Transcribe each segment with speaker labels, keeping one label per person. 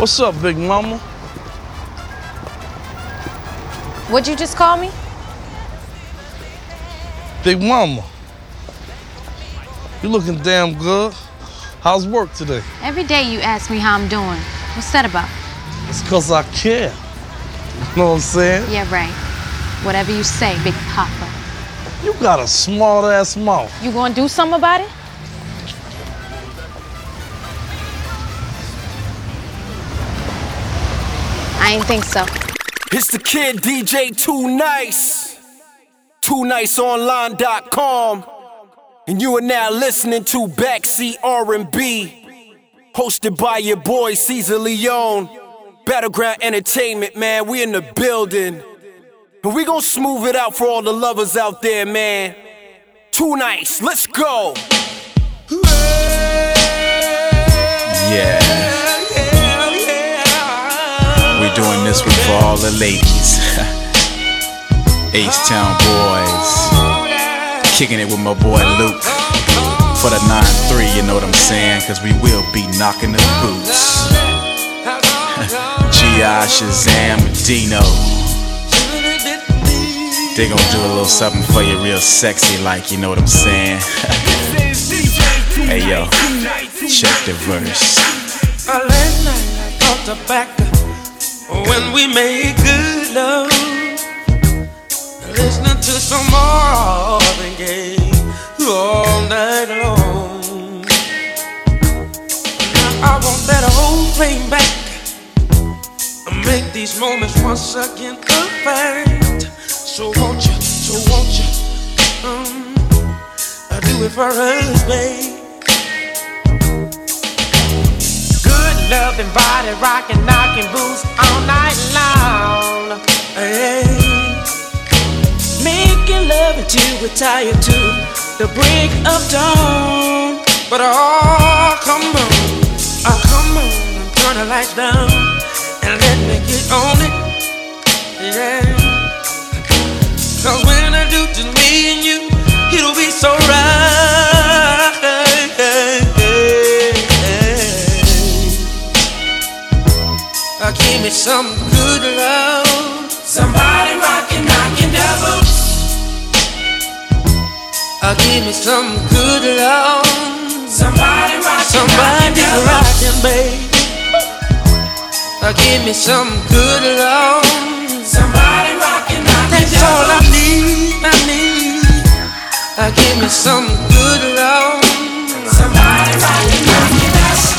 Speaker 1: What's up, big mama?
Speaker 2: What'd you just call me?
Speaker 1: Big mama. You looking damn good. How's work today?
Speaker 2: Every day you ask me how I'm doing. What's that about?
Speaker 1: It's cause I care. You know what I'm saying?
Speaker 2: Yeah, right. Whatever you say, Big Papa.
Speaker 1: You got a smart ass mouth.
Speaker 2: You gonna do something about it? I ain't think so.
Speaker 3: It's the kid DJ Too Nice. Too TooNiceOnline.com. And you are now listening to Backseat R&B. Hosted by your boy Caesar Leone. Battleground Entertainment, man. We in the building. And we gonna smooth it out for all the lovers out there, man. Too nice. Let's go.
Speaker 4: Yeah. This one for all the ladies. H Town boys. Kicking it with my boy Luke. For the 9-3, you know what I'm saying? Cause we will be knocking the boots. G.I. Shazam Dino. They gon' do a little something for you real sexy like, you know what I'm saying? hey yo, check the verse.
Speaker 5: Last night I back when we make good love. Listening to some Marvin Gaye all night long. Now I want that whole thing back. I make these moments once again a fact. So won't you, so won't you, um, I do it for us, babe. Good loving body rocking, knocking boots all night long. Hey. Making love until we're tired to the break of dawn. But oh, come on, oh, come on, turn the lights down and let me get on it. Yeah. Cause when I do just me and you, it'll be so right. Give me some good love. Somebody rockin', knockin' the boots. Uh, give me some good love. Somebody rockin', Somebody rockin', baby. Uh, give me some good love. Somebody rockin', knockin' That's all I need, I need. Uh, give me some good love. Somebody rockin', knockin' That's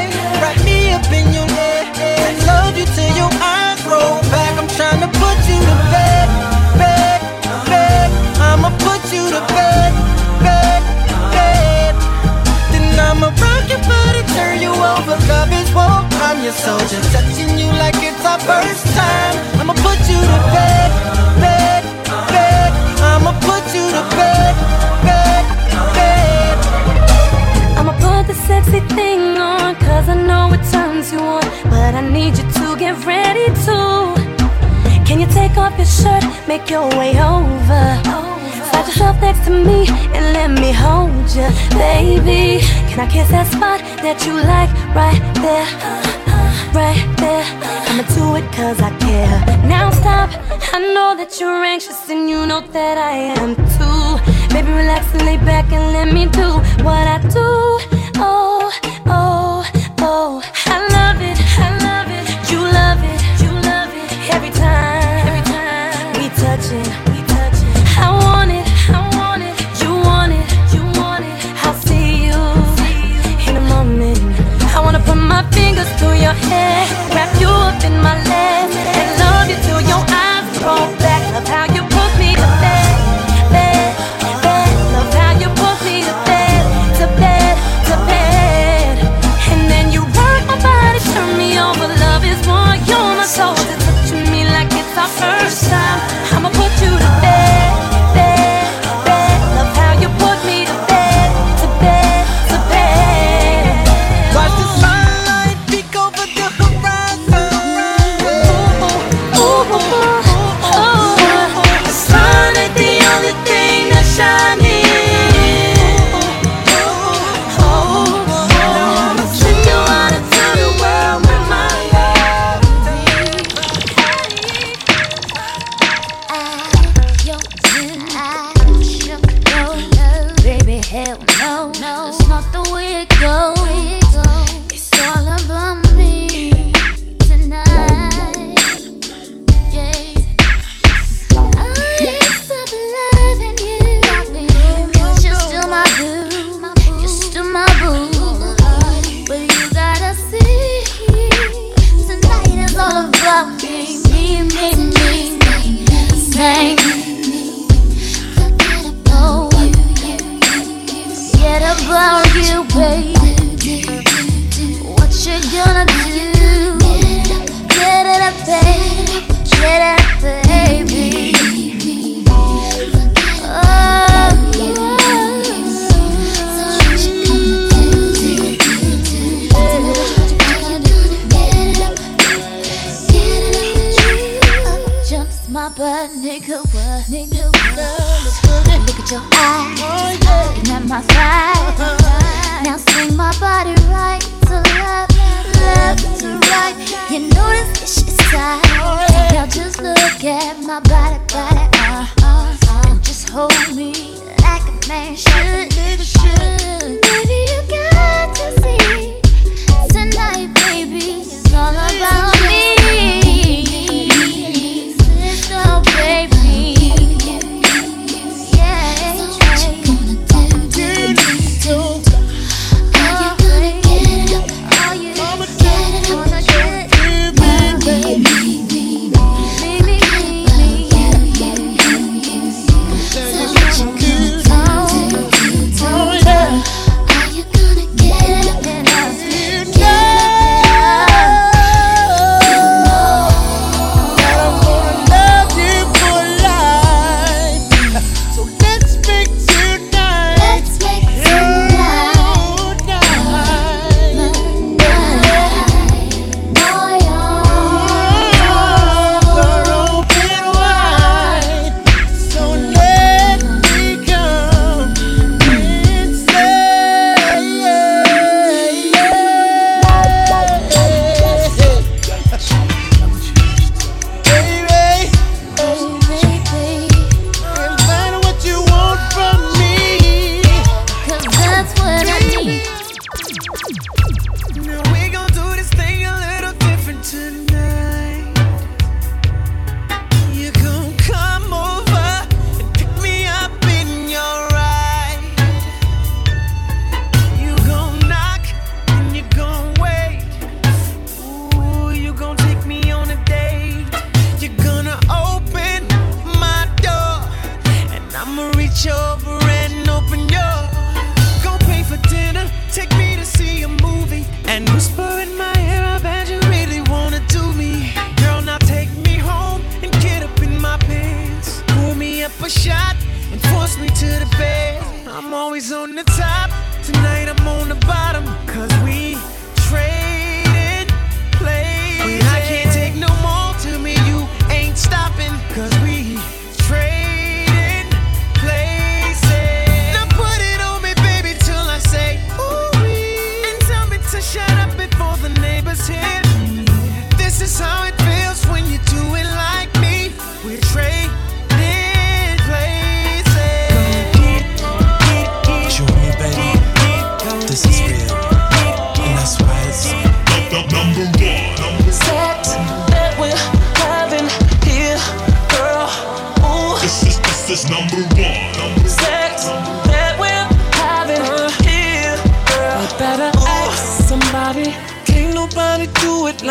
Speaker 6: what love
Speaker 7: is for. I'm your
Speaker 8: soldier, touching you like it's our first time. I'ma put you to bed, bed, bed. I'ma put you to bed, bed, bed.
Speaker 9: I'ma put the sexy thing on, cause I know it turns you on. But I need you to get ready too. Can you take off your shirt, make your way over? Slide yourself next to me and let me hold you, baby. Can I kiss that spot that you like? right there, right there. I'ma do it cause I care. Now stop, I know that you're anxious and you know that I am too. Baby, relax and lay back and let me do what I do. Oh, oh, oh. your hair, wrap you up in my legs, and love you till your eyes roll.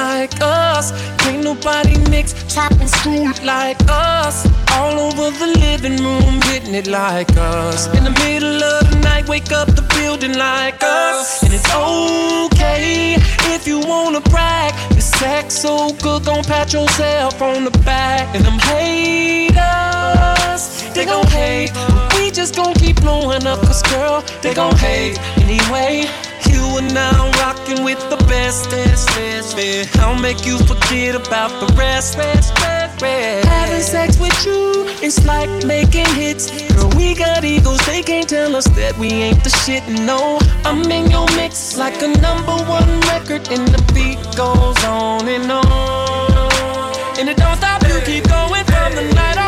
Speaker 9: Like
Speaker 10: us. Can't nobody mix, chop, and screw like us. All over the living room, hitting it like us. In the middle of the night, wake up the building like us. And it's okay if you wanna brag. Your sex so good, gon' pat yourself on the back. And them haters, they gon' hate. We just gon' keep blowing up, cause girl, they gon' hate anyway. You are now rocking with the best, best, best, best. I'll make you forget about the rest, rest, rest, rest. Having sex with you, it's like making hits. Girl, we got egos, they can't tell us that we ain't the shit. No, I'm in your mix like a number one record, and the beat goes on and on. And it don't stop, you keep going from the night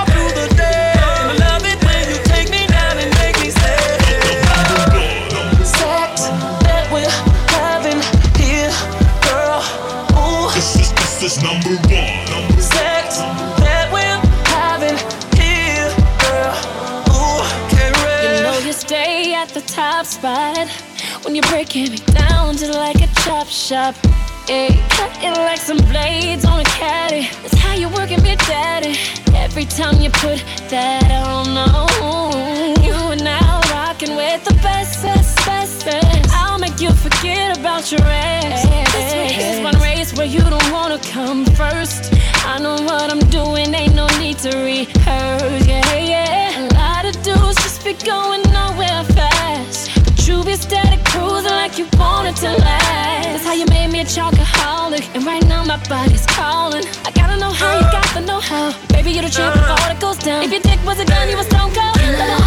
Speaker 11: This is, this is number one.
Speaker 10: Sex that we're having here, girl. Ooh, get ready.
Speaker 5: You know you stay at the top spot when you're breaking it down just like a chop shop. Hey, cut it like some blades on a caddy. That's how you work and be daddy. Every time you put that on, no, you are now rocking with the best, best, best, best. I'll you forget about your. This is one race where you don't wanna come first. I know what I'm doing, ain't no need to rehearse. Yeah, yeah. A lot of dudes just be going nowhere fast. But you be steady cruising like you want it to last. That's how you made me a chocoholic. And right now my body's calling. I gotta know how you got the know how. Baby, you're the truth before it goes down. If your dick was a gun, you a stone cold.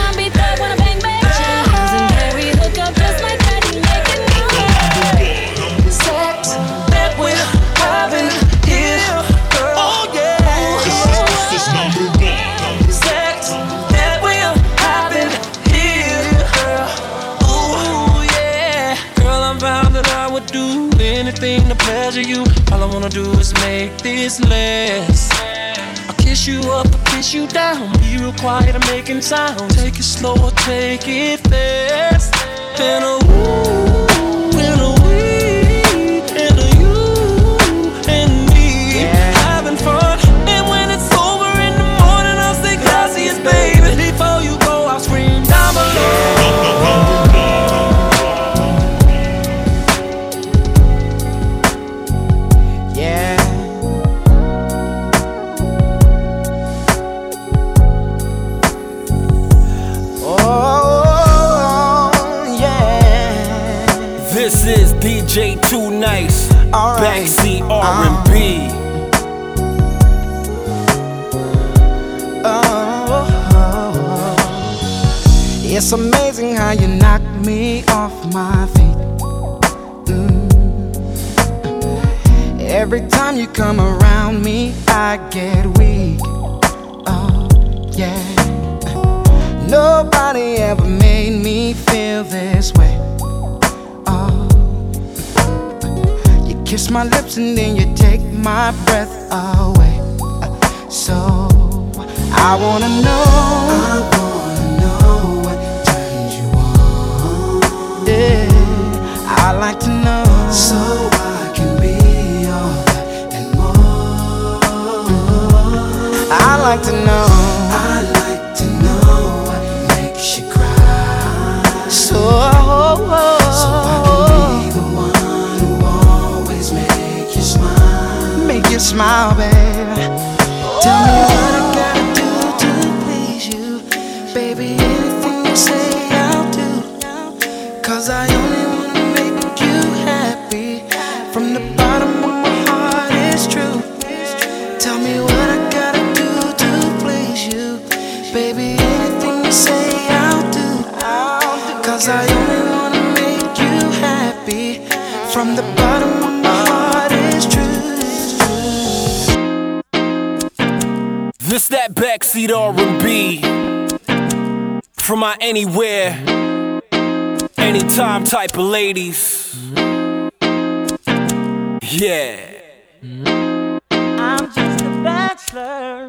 Speaker 5: You.
Speaker 10: All I wanna do is make this last. I'll kiss you up, I'll kiss you down. Be real quiet, I'm making sound. Take it slow or take it fast. And a ooh,
Speaker 8: right.
Speaker 3: backseat R&B.
Speaker 8: Oh, it's amazing how you knock me off my feet. Mm. Every time you come around me, I get weak. Oh, yeah. Nobody ever made me feel this way. Kiss my lips and then you take my breath away. Uh, so I wanna know. I wanna know what turns you on. Yeah, I like to know. So I can be all that and more. I like to know. I smile, baby. Tell me what
Speaker 3: anywhere, anytime type of ladies. Yeah.
Speaker 12: I'm just a bachelor.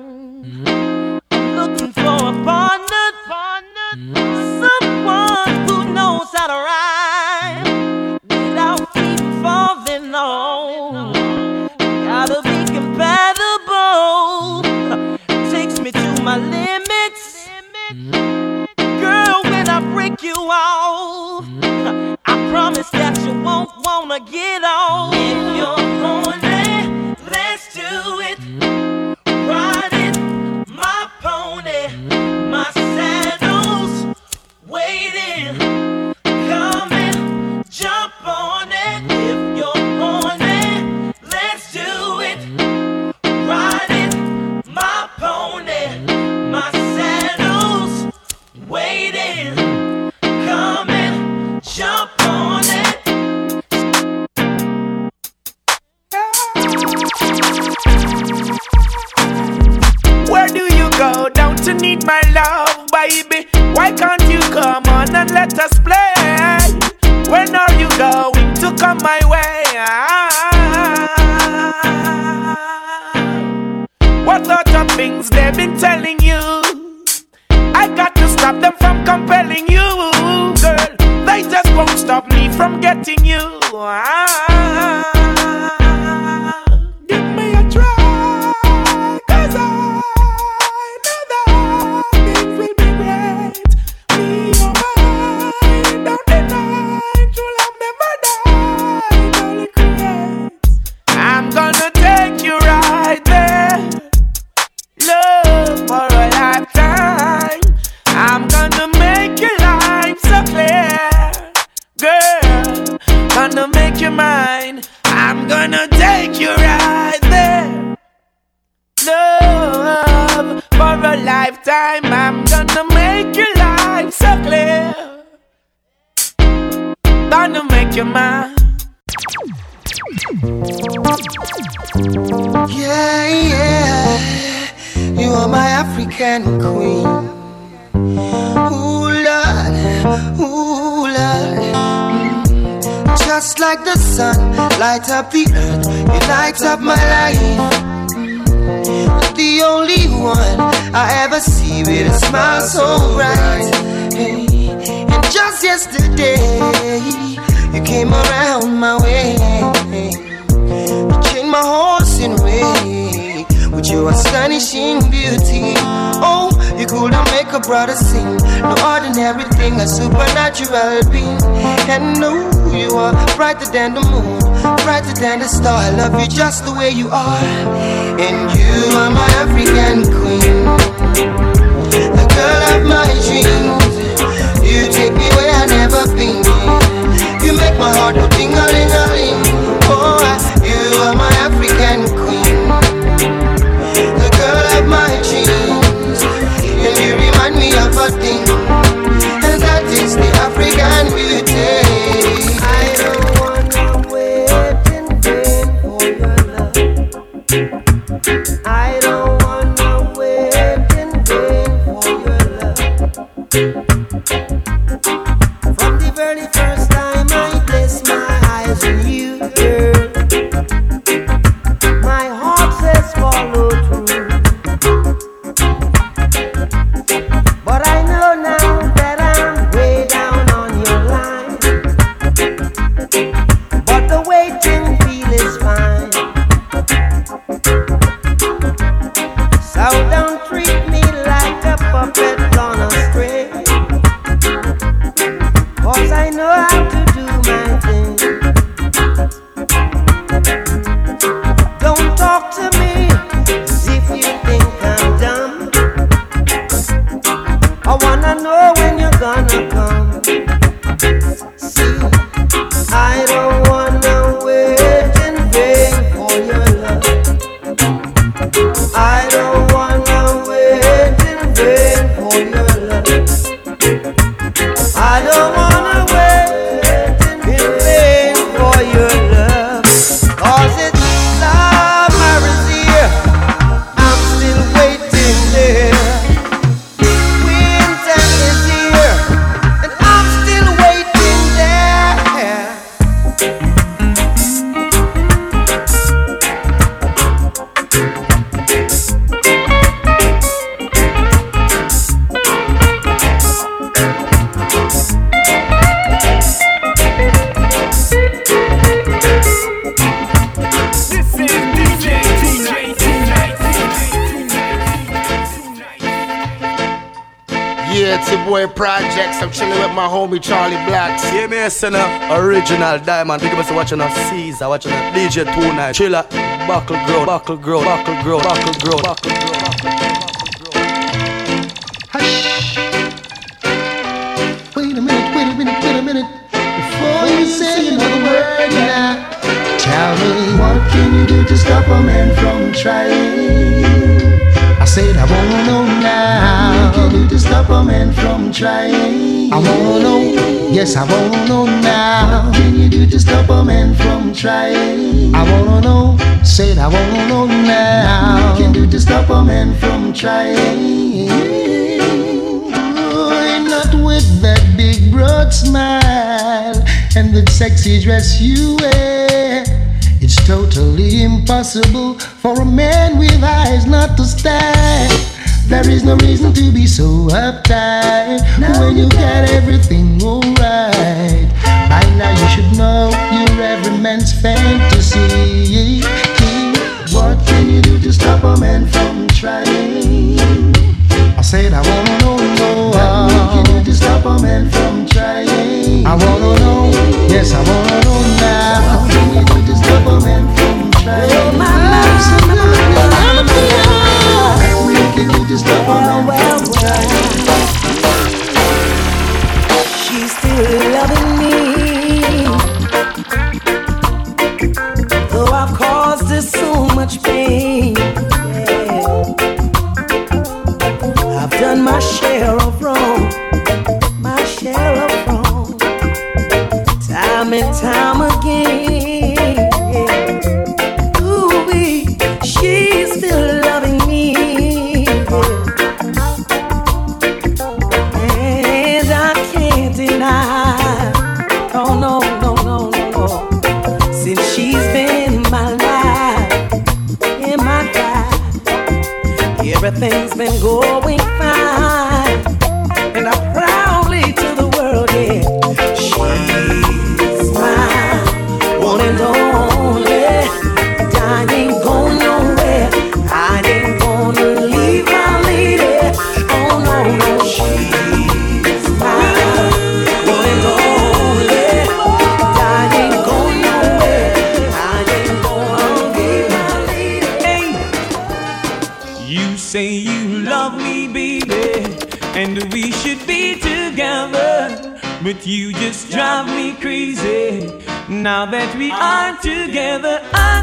Speaker 12: Looking for a partner, partner, someone who knows how to ride. get on. my
Speaker 10: love, baby. Why can't you come on and let us play? just
Speaker 13: the way you are.
Speaker 14: It's your boy Projects. I'm chilling with my homie Charlie Blacks.
Speaker 15: Yeah, me son of original diamond. Big up watching a Caesar, watching a DJ Too Nice. Chiller, buckle grow, buckle grow, buckle grow, buckle grow, buckle grow.
Speaker 13: Wait a minute, wait a minute, wait a minute. Before you say another word now, tell me what can you do to stop a man from trying? Said I wanna know now. What can you do to stop a man from trying? I wanna know, yes, I wanna know now. What can you do to stop a man from trying? I wanna know, said I wanna know now. What can you do to stop a man from trying? Ooh, not with that big broad smile and that sexy dress you wear. It's totally impossible for a man with eyes not to stare. There is no reason to be so uptight when you got everything alright. By now you should know you're every man's fantasy. What can you do to stop a man from trying? I said I wanna know, know What can you do to stop a man from trying? I wanna know, yes I wanna know now. What can you
Speaker 5: everything's been going
Speaker 10: Now that we are together, I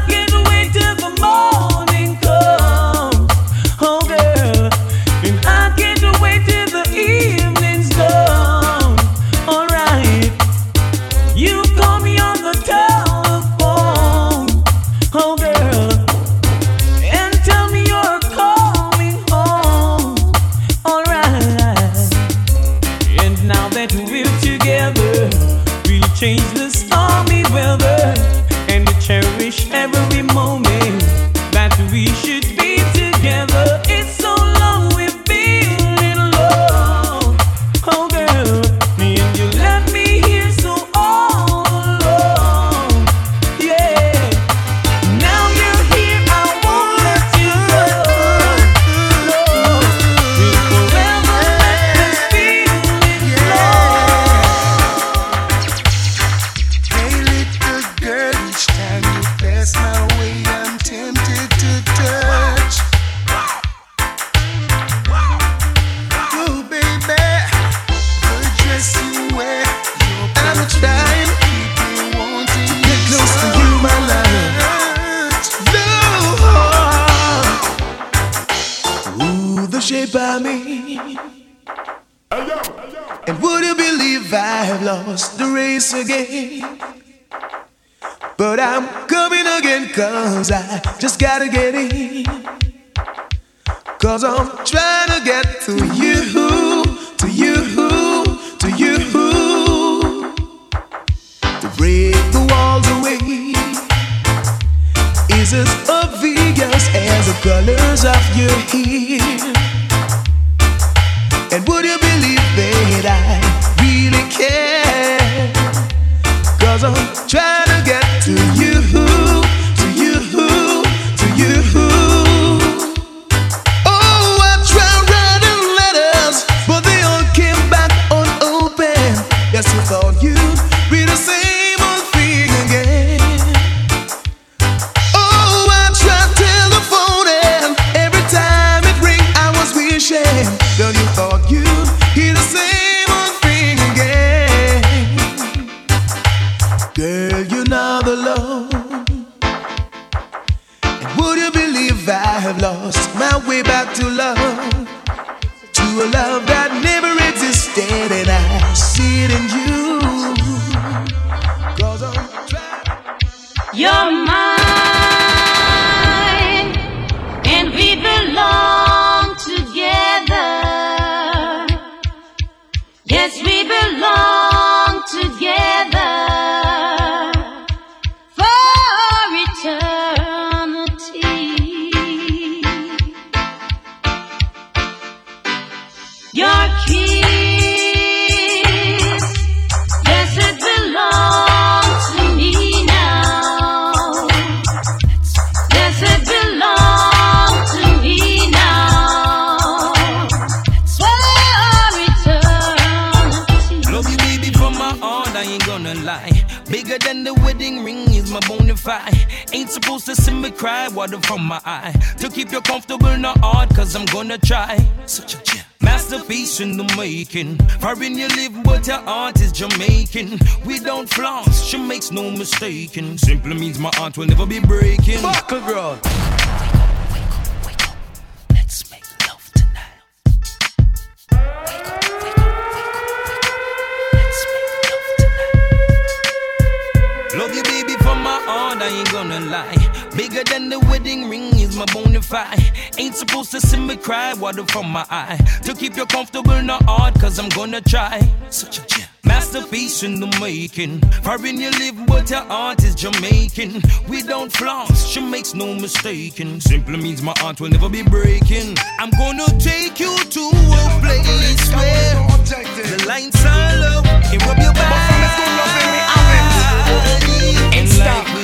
Speaker 13: of me. And would you believe I've lost the race again? But I'm coming again, cause I just gotta get in. Cause I'm trying to get to you, to you, to you. To break the walls away is as obvious as the colors of your hair. And would you believe that I really care? Cause I'm trying
Speaker 16: Bigger than the wedding ring is my bona fide. Ain't supposed to see me cry, water from my eye. To keep you comfortable, not hard, cause I'm gonna try. Such a gem. Masterpiece in the making. Foreign you live, but your heart is Jamaican. We don't floss, she makes no mistaking. Simply means my heart will never be breaking.
Speaker 17: Buckle girl.
Speaker 16: Gonna lie. Bigger than the wedding ring is my bona fide. Ain't supposed to see me cry, water from my eye. To keep you comfortable, not hard, cause I'm gonna try. Such a gem. Masterpiece in the making. Foreign you live, but your heart is Jamaican. We don't floss, she makes no mistaking. Simply means my heart will never be breaking. I'm gonna take you to a place where the lights are low and rub your body. And life will be. Let's join and just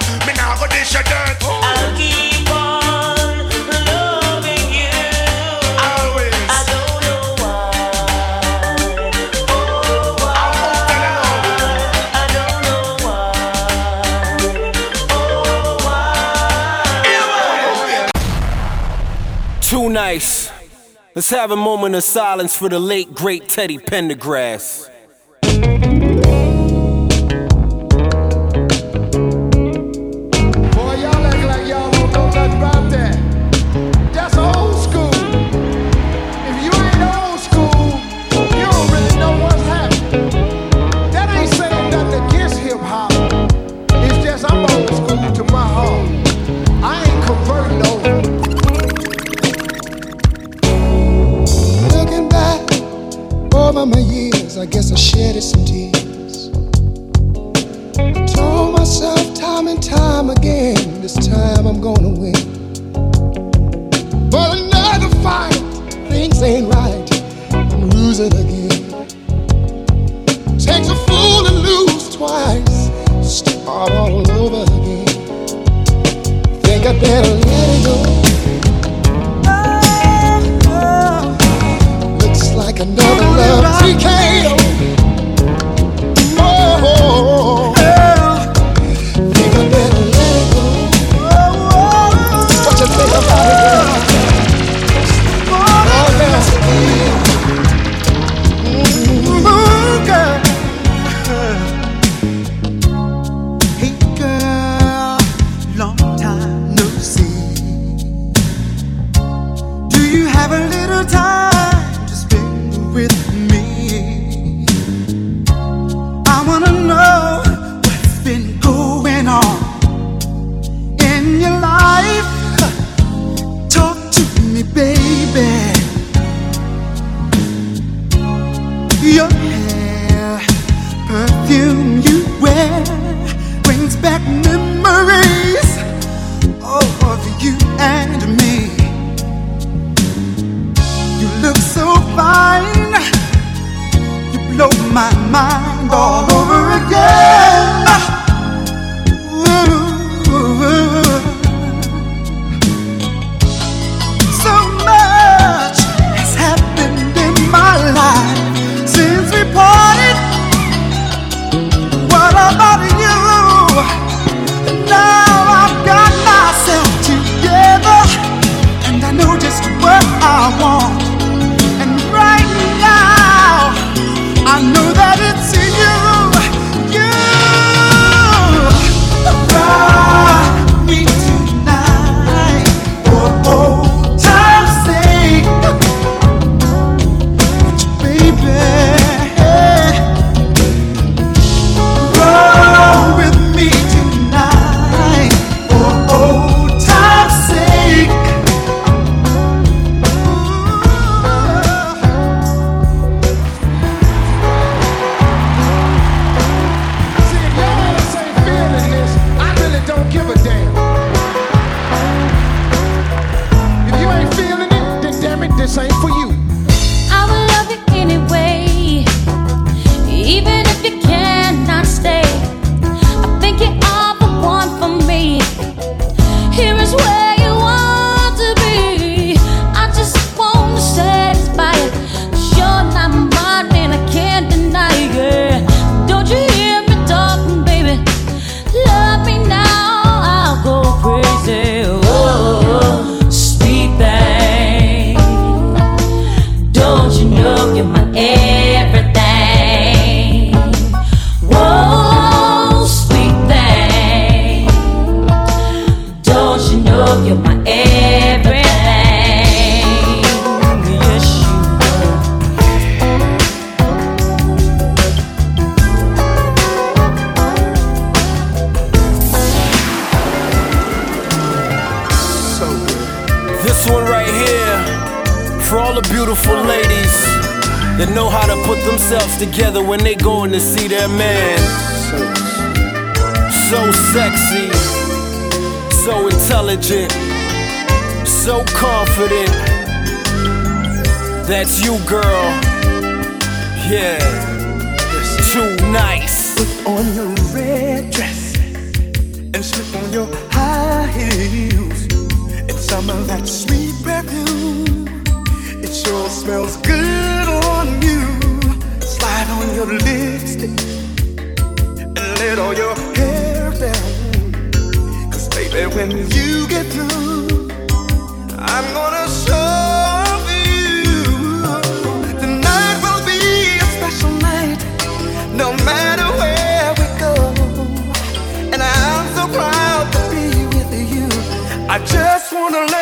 Speaker 18: from, me now go dish your dirt.
Speaker 19: I'll keep on loving you.
Speaker 18: Always.
Speaker 19: I don't know why. Oh, why? I don't know why. Oh, why?
Speaker 20: Too nice. Let's have a moment of silence for the late, great Teddy Pendergrass.
Speaker 21: Over my years, I guess I shedded some tears. I Told myself time and time again, this time I'm gonna win. But another fight, things ain't right. I'm losing again. Takes a fool to lose twice, start all over again. Think I better let it go. Another love TKO.
Speaker 22: your hair, perfume you wear brings back memories of you and me. You look so fine, you blow my mind all over again. know
Speaker 3: how to put themselves together when they going to see their man. So sexy, so intelligent, so confident. That's you, girl. Yeah, it's too nice.
Speaker 22: Put on your red dress and slip on your high heels and some of that sweet perfume sure smells good on you. Slide on your lipstick and let all your hair down. Cause baby, when you get through, I'm gonna show you tonight will be a special night, no matter where we go. And I'm so proud to be with you. I just wanna let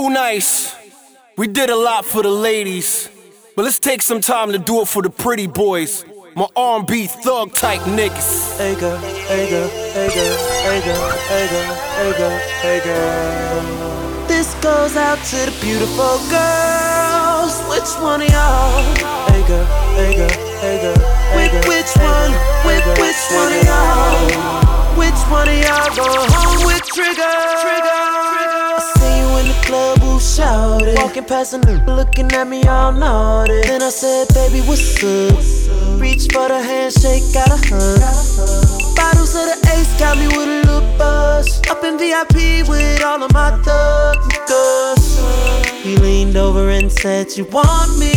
Speaker 3: Too nice. We did a lot for the ladies, but let's take some time to do it for the pretty boys. My R&B thug type niggas.
Speaker 7: Hey girl, hey girl, hey girl, hey girl, hey girl, hey girl, hey girl. This goes out to the beautiful girls. Which one of y'all? Hey girl, hey girl, hey girl, hey. Which one? Which which one of y'all? Which one of y'all go home with Trigger? I shouted? Walking past and looking at me all naughty. Then I said, baby, what's up? Reach for the handshake, got a hug. Bottles of the ace got me with a little buzz. Up in VIP with all of my thug niggas. He leaned over and said, You want me?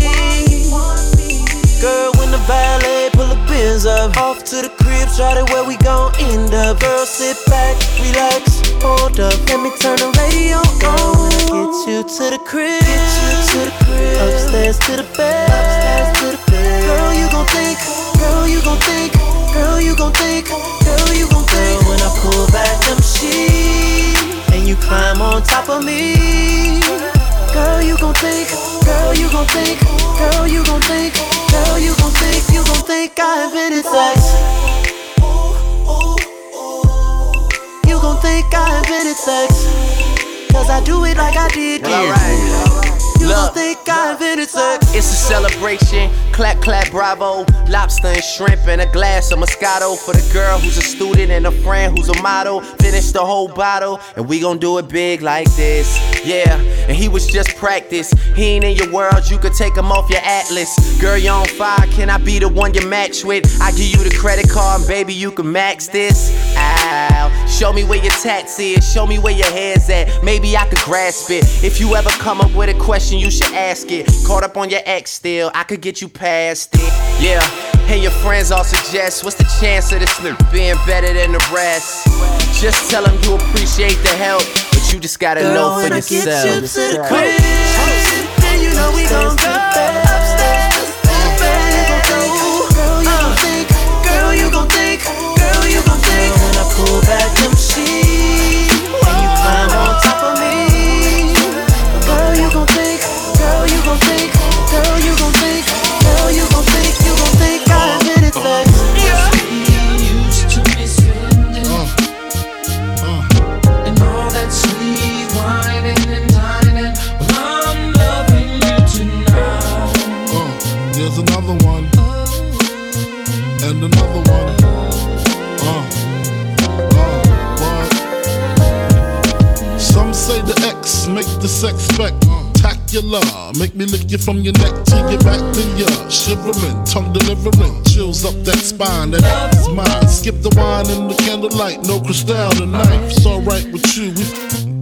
Speaker 7: Girl, when the valet pull the Benz up, off to the crib, try to where we gon' end up. Girl, sit back, relax, hold up. Let me turn the radio on. Get you to the crib, get you to the crib. Upstairs to the bed, upstairs to the bed. Girl, you gon' think, girl, you gon' think, girl, you gon' think, girl, you gon' think. When I pull back them sheets and you climb on top of me. Girl, you gon' think, girl, you gon' think, girl, you gon' think, girl, you gon' think, you gon' think I invented sex. Think I invented sex. Cause I do it like I did you. You gon'
Speaker 23: Look.
Speaker 7: think I invented sex.
Speaker 23: It's a celebration. Clap, clap, bravo. Lobster and shrimp and a glass of Moscato for the girl who's a student and a friend who's a model. Finish the whole bottle, and we gon' do it big like this. Yeah, and he was just practice. He ain't in your world, you could take him off your atlas. Girl, you on fire, can I be the one you match with? I give you the credit card, and baby, you can max this. Ow. Show me where your tats is, show me where your head's at. Maybe I could grasp it. If you ever come up with a question, you should ask it. Caught up on your ex still, I could get you past it. Yeah, and your friends all suggest, what's the chance of this nigga being better than the rest? Just tell them you appreciate the help, but you just gotta
Speaker 7: Girl,
Speaker 23: know for
Speaker 7: when I get
Speaker 23: yourself.
Speaker 7: you to the crib, then you know we gon' go upstairs. Girl, you gon' think, girl, you gon' think, girl, you gon' think. When I pull back them sheets sex
Speaker 24: spectacular. Make me lick you from your neck to your back, then you're shivering, tongue delivering, chills up that spine. That is mine. Skip the wine and the candlelight, no crystal tonight. It's alright with you. We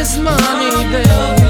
Speaker 25: this money, baby,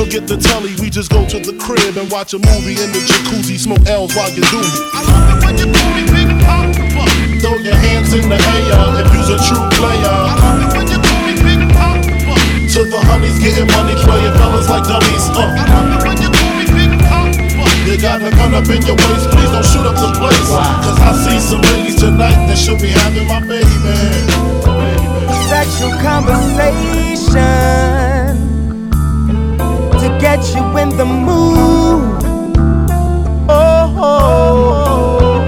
Speaker 24: Forget the telly, we just go to the crib and watch a movie in the jacuzzi. Smoke L's while you do me. I love it when you do me, big papa. Throw your hands in the air if you's a true player. I love it when you do me, big papa. To the honeys getting money, playing fellas like dummies. Uh. I love it when you do me, big papa. You got a gun up in your waist, please don't shoot up the place. Cause I see some ladies tonight that should be having my baby.
Speaker 12: Sexual conversation to get you in the mood. Oh,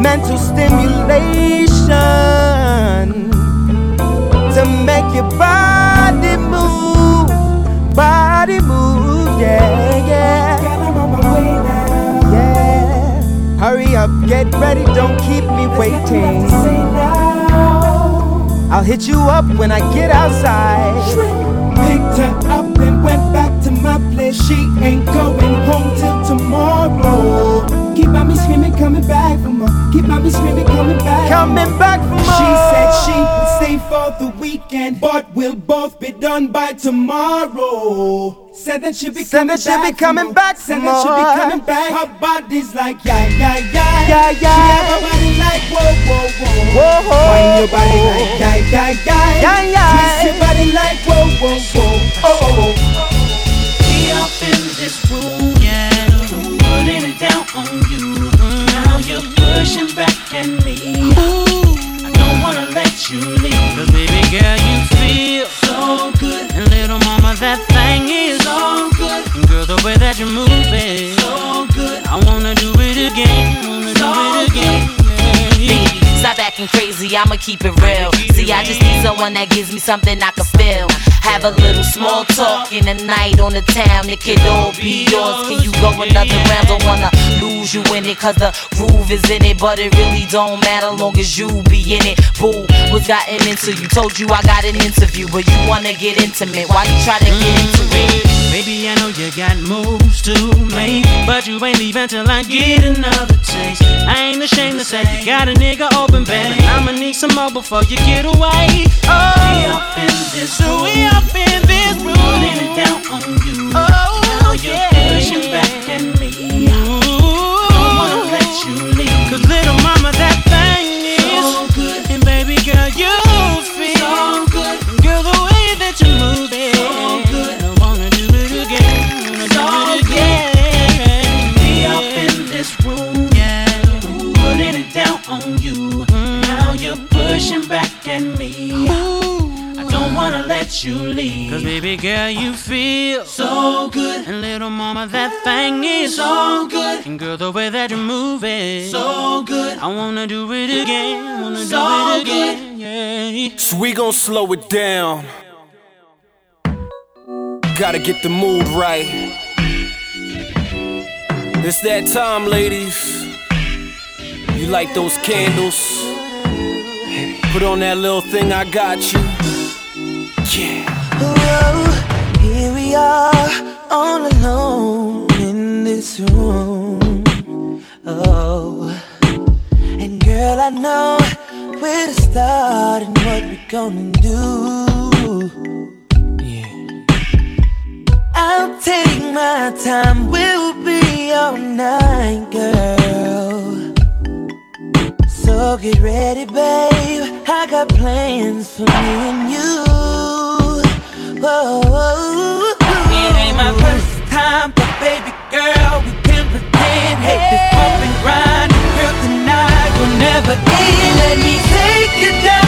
Speaker 12: mental stimulation to make your body move, body move, yeah, yeah. Yeah, hurry up, get ready, don't keep me waiting. I'll hit you up when I get outside.
Speaker 26: Picked her up She ain't going home till tomorrow. Keep on me screaming, coming back for more. Keep on me screaming, coming back.
Speaker 12: Coming back for more.
Speaker 26: She said she would stay for the weekend, but we'll both be done by tomorrow. Said that she'll be
Speaker 12: Said
Speaker 26: coming
Speaker 12: that she'll be coming back
Speaker 26: Said that she'll be coming back. Her body's like yeah, yeah, yeah,
Speaker 12: Yeah,
Speaker 26: She have a body like whoa, whoa, whoa.
Speaker 12: Whoa, whoa.
Speaker 26: Wind your body like yeah, yeah, yeah,
Speaker 12: Yeah, yeah.
Speaker 26: Twist your body like whoa, whoa, whoa. Oh, oh, oh.
Speaker 10: Up in this room, yeah. Putting it down on you. Now you're pushing back at me. I don't wanna let you leave. Cause baby girl, you feel so good. And little mama, that thing is so good. And girl, the way that you move it, so good. I wanna do it again.
Speaker 27: Acting crazy, I'ma keep it real. See, I just need someone that gives me something I can feel. Have a little small talk in the night on the town, it could all be yours. Can you go another round? Don't wanna lose you in it, cause the groove is in it. But it really don't matter long as you be in it. Boo, what's gotten into you? Told you I got an interview, but you wanna get intimate. Why you try to get into it?
Speaker 10: Baby, I know you got moves to make, but you ain't leaving till I get another taste. I ain't ashamed to say you got a nigga open, baby. I'ma need some more before you get away. Oh, we up in this so we up in this room, putting it down on you. Oh, now you're
Speaker 27: yeah.
Speaker 10: pushing back at me. Don't wanna let you leave. Cause little let you leave. Cause baby girl, you feel so good. And little mama, that thing is so good. And girl, the way that you move it, so good. I wanna do it again. Wanna
Speaker 3: So
Speaker 10: do it again. Yeah.
Speaker 3: So we gon' slow it down. Gotta get the mood right. It's that time, ladies. You like those candles? Put on that little thing I got you. Yeah.
Speaker 12: Oh, here we are, all alone in this room. Oh, and girl, I know where to start and what we're gonna do. I'll take my time, we'll be all night, girl. So get ready, babe. I got plans for me and you. Whoa, it ain't my first time, but baby girl, we can pretend. Hey, this grind, tonight will never end. Let me take you down.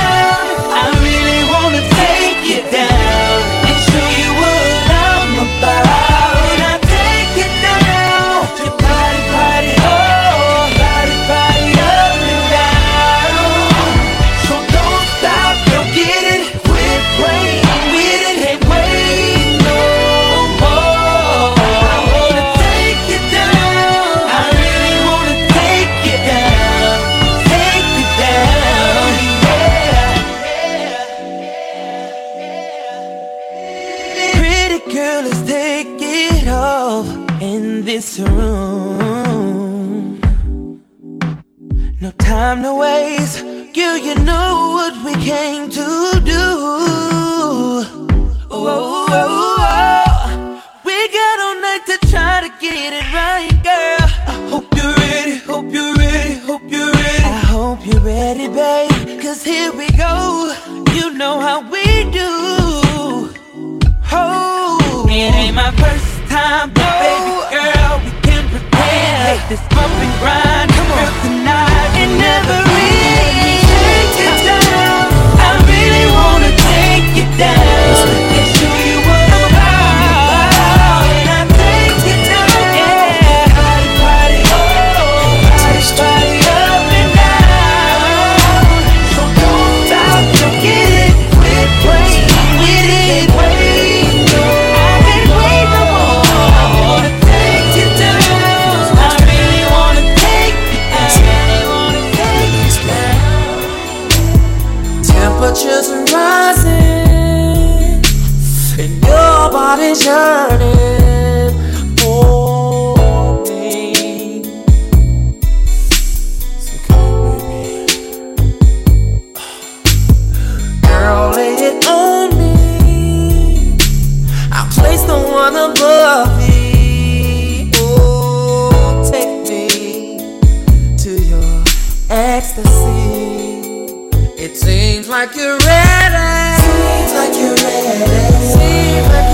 Speaker 7: It seems like you're ready. Seems like you're ready. Seems like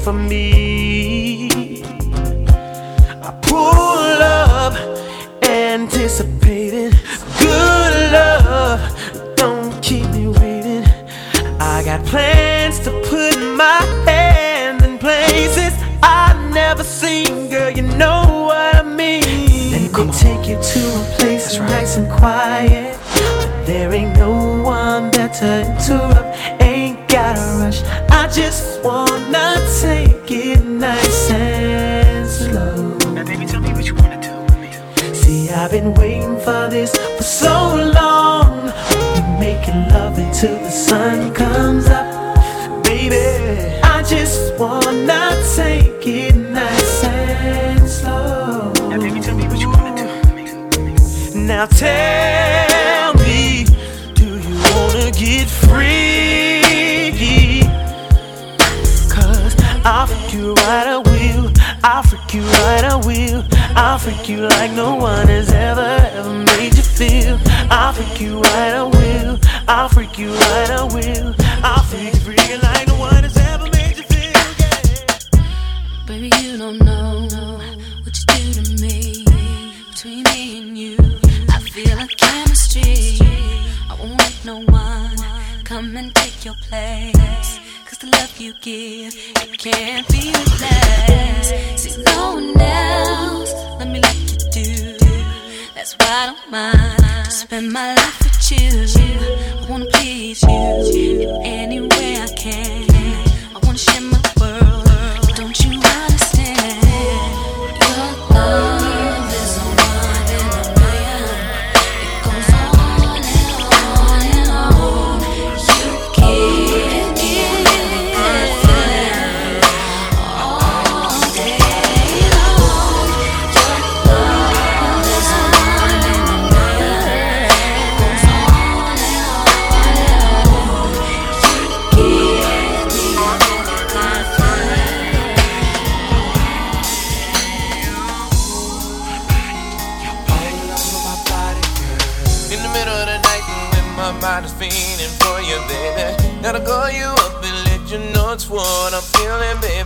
Speaker 7: for me. I pull up, anticipating good love. Don't keep me waiting. I got plans to put my hand in places I've never seen, girl. You know what I mean. Let me take you to a place that's nice and quiet. There ain't no one better to just wanna take it nice and slow. Now, baby, tell me what you wanna do with me. See, I've been waiting for this for so long. We'll be making love until the sun comes up. Baby, I just wanna take it nice and slow. Now, baby, tell me what you wanna do. Now tell I'll you like no one has ever, ever made you feel. I'll freak you right, I will. I'll freak you right, I will. I'll freak, you like no one has ever made you feel.
Speaker 28: Baby, you don't know what you do to me. Between me and you, I feel a chemistry. I won't let no one come and take your place. The love you give, it can't be replaced. See, no one else, let me like you do. That's why I don't mind spend my life with you. I wanna please you in any way I can.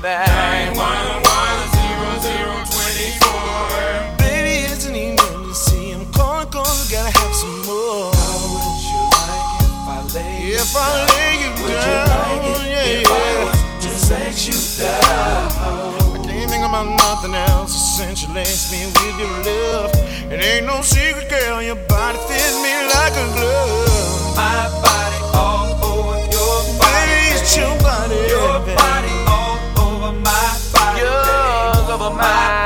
Speaker 28: back. 911 Baby, it's an emergency. I'm calling, calling, gotta have some more. How would you like if I lay you
Speaker 29: If I lay you would down, you like yeah,
Speaker 30: if yeah. I
Speaker 22: just let you down.
Speaker 30: I can't think about nothing else since you laced me with your love. It ain't no secret, girl. Your body fits me like a glove.
Speaker 22: My body all over your body.
Speaker 30: Baby, it's your body.
Speaker 22: Your body my
Speaker 28: mind.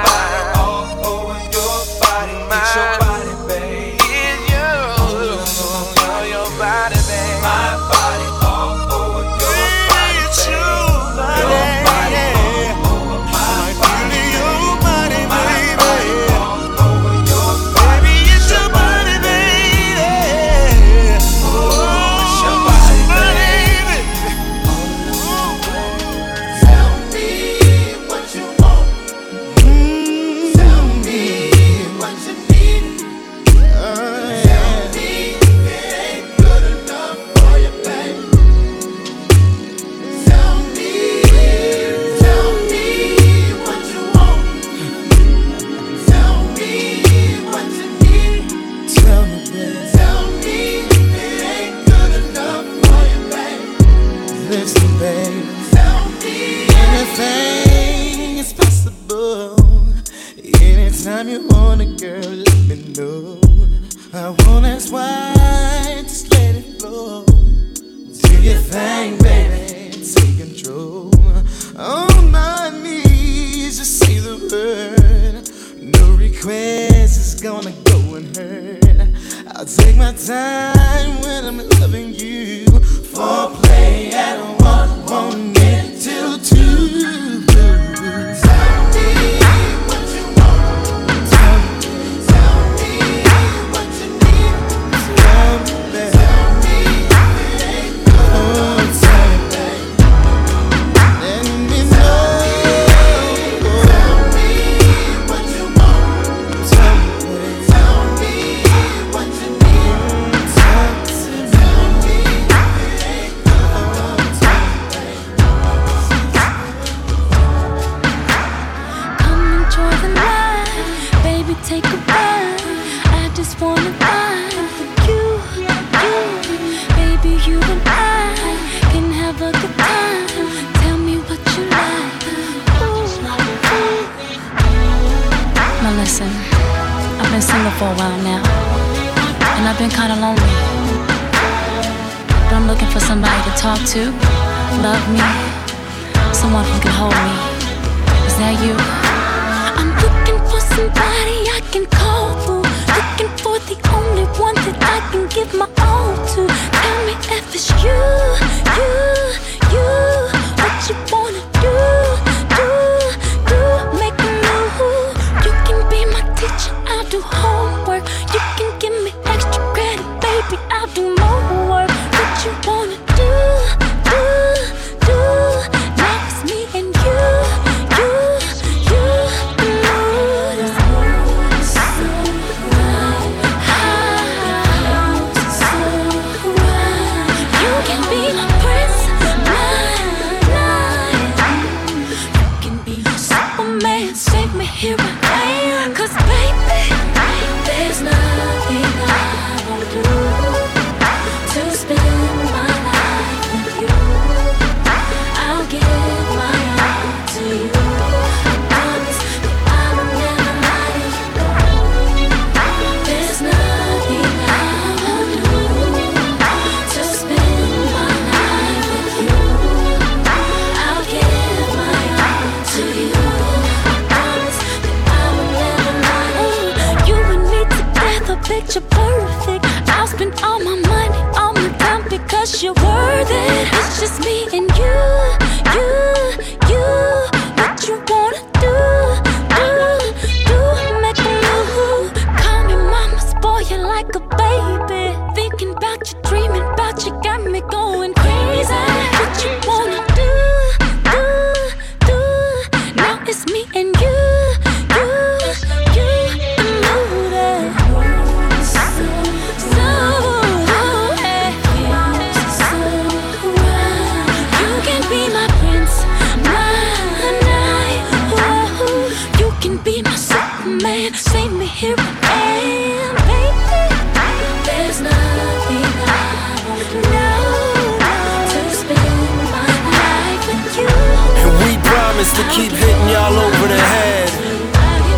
Speaker 28: To
Speaker 3: keep hitting y'all over the head.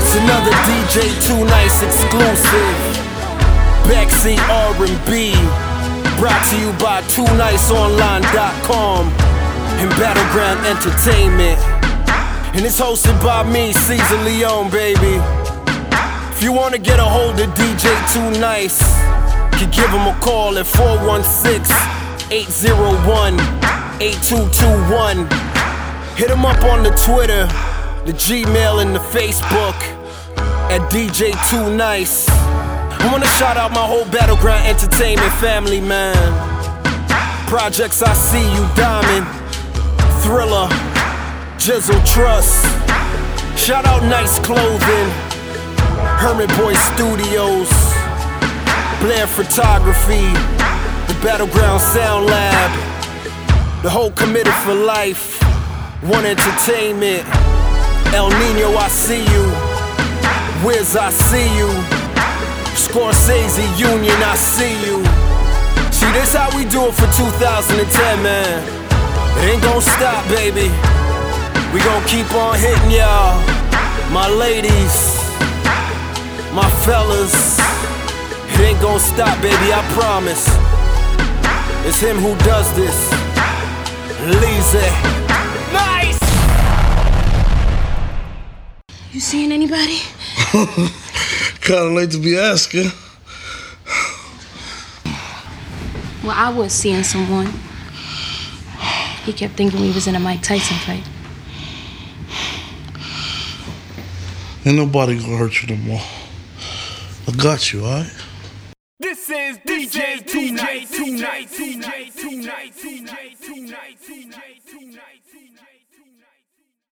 Speaker 3: It's another DJ Too Nice exclusive. Backseat R&B. Brought to you by TooNiceOnline.com and Battleground Entertainment. And it's hosted by me, Caesar Leone, baby. If you wanna get a hold of DJ Too Nice, you give him a call at 416 801 8221. Hit him up on the Twitter, the Gmail, and the Facebook at DJ Too Nice. I wanna shout out my whole Battleground Entertainment family, man. Projects I See You, Diamond, Thriller, Jizzle Trust. Shout out Nice Clothing, Hermit Boy Studios, Blair Photography, the Battleground Sound Lab, the whole Committed for Life, One Entertainment, El Nino, I see you, Wiz, I see you, Scorsese Union, I see you. See, this how we do it for 2010, man. It ain't gonna stop, baby. We gon' keep on hitting y'all. My ladies, my fellas. It ain't gonna stop, baby, I promise. It's him who does this. Lise.
Speaker 28: You seeing anybody?
Speaker 24: Kinda late to be asking.
Speaker 28: Well, I was seeing someone. He kept thinking we was in a Mike Tyson fight.
Speaker 24: Ain't nobody gonna hurt you no more. I got you, alright?
Speaker 3: This is DJ Too Nice, Too Nice, Too Nice, Too Nice,